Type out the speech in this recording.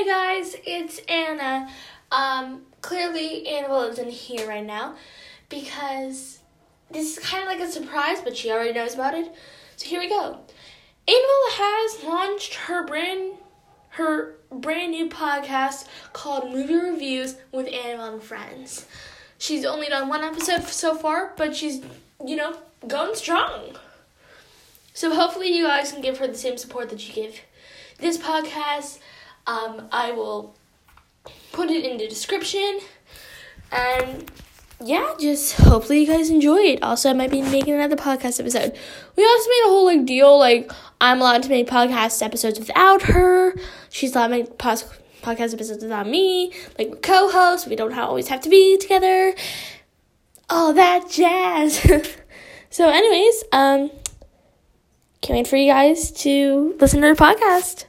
Hey guys, it's Anna. Um, clearly Anabelle isn't here right now because this is kind of like a surprise, but she already knows about it. So here we go. Anabelle has launched her brand her brand new podcast called Movie Reviews with Anabelle and Friends. She's only done one episode so far, but she's you know going strong. So hopefully you guys can give her the same support that you give this podcast. Um, I will put it in the description. And yeah, just hopefully you guys enjoy it. Also, I might be making another podcast episode. We also made a whole like deal like I'm allowed to make podcast episodes without her. She's allowed to make podcast episodes without me. Like we're co-hosts. We don't always have to be together. All that jazz. so, anyways, um, can't wait for you guys to listen to the podcast.